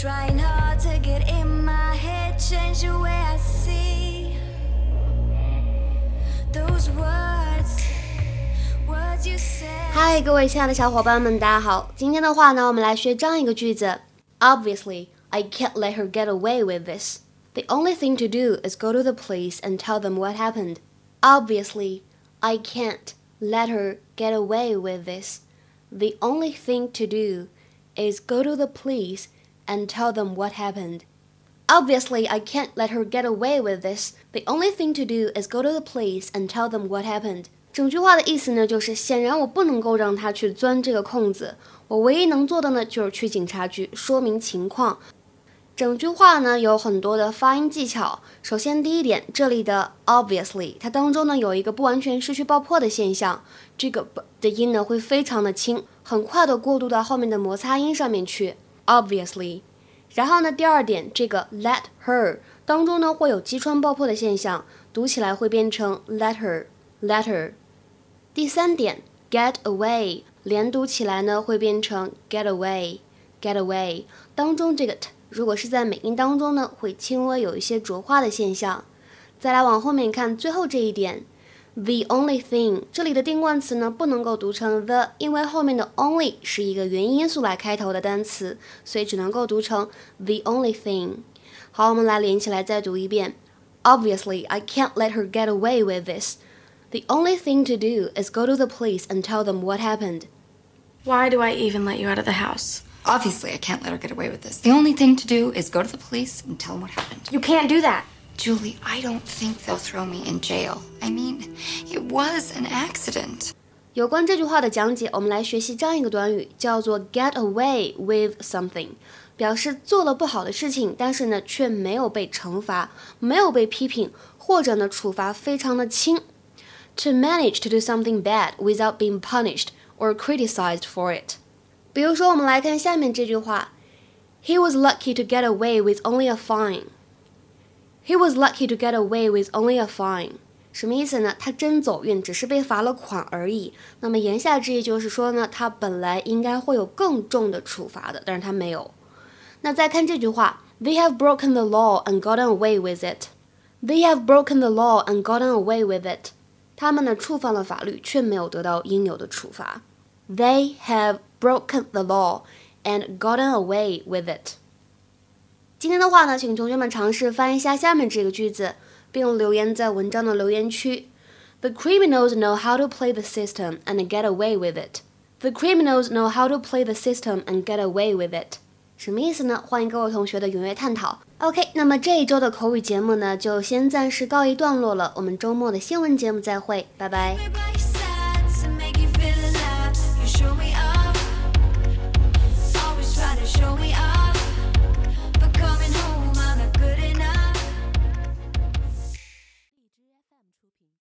Trying hard to get in my head, change the way I see. Those words, words you said. 嗨，各位亲爱的小伙伴们，大家好！今天的话呢，我们来学这样一个句子：Obviously, I can't let her get away with this. The only thing to do is go to the police and tell them what happened. Obviously, I can't let her get away with this. The only thing to do is go to the police and tell them what happened. Obviously, I can't let her get away with this. The only thing to do is go to the police and tell them what happened. 整句话的意思呢，就是显然我不能够让她去钻这个空子，我唯一能做的呢，就是去警察局说明情况。 整句话呢有很多的发音技巧。首先，第一点，这里的 obviously 它当中呢有一个不完全失去爆破的现象，这个的音呢会非常的轻，很快的过渡到后面的摩擦音上面去。obviously，然后呢，第二点，这个 let her 当中呢会有击穿爆破的现象，读起来会变成 let her，let her。第三点，get away 连读起来呢会变成 get away away，get away，当中这个 t。如果是在美音当中呢，会轻微有一些浊化的现象。再来往后面看最后这一点，the only thing 这里的定冠词呢不能够读成 the，因为后面的 only 是一个元音因素来开头的单词，所以只能够读成 the only thing。好，我们来连起来再读一遍。Obviously, I can't let her get away with this. The only thing to do is go to the police and tell them what happened. Why do I even let you out of the house? Obviously, I can't let her get away with this. The only thing to do is go to the police and tell them what happened. You can't do that. Julie, I don't think they'll throw me in jail. I mean, it was an accident. 有关这句话的讲解，我们来学习这样一个短语，叫做 get away with something，表示做了不好的事情，但是呢却没有被惩罚，没有被批评，或者呢处罚非常的轻。To manage to do something bad without being punished or criticized for it。 比如说，我们来看下面这句话：He was lucky to get away with only a fine. He was lucky to get away with only a fine. 什么意思呢？他真走运，只是被罚了款而已。那么言下之意就是说呢，他本来应该会有更重的处罚的，但是他没有。那再看这句话：They have broken the law and gotten away with it. They have broken the law and gotten away with it. 他们呢触犯了法律，却没有得到应有的处罚。They have broken the law and gotten away with it。今天的话呢，请同学们尝试翻译一下下面这个句子，并留言在文章的留言区。The criminals know how to play the system and get away with it. The criminals know how to play the system and get away with it. 什么意思呢？欢迎各位同学的踊跃探讨。OK，那么这一周的口语节目呢，就先暂时告一段落了。我们周末的新闻节目再会，拜拜。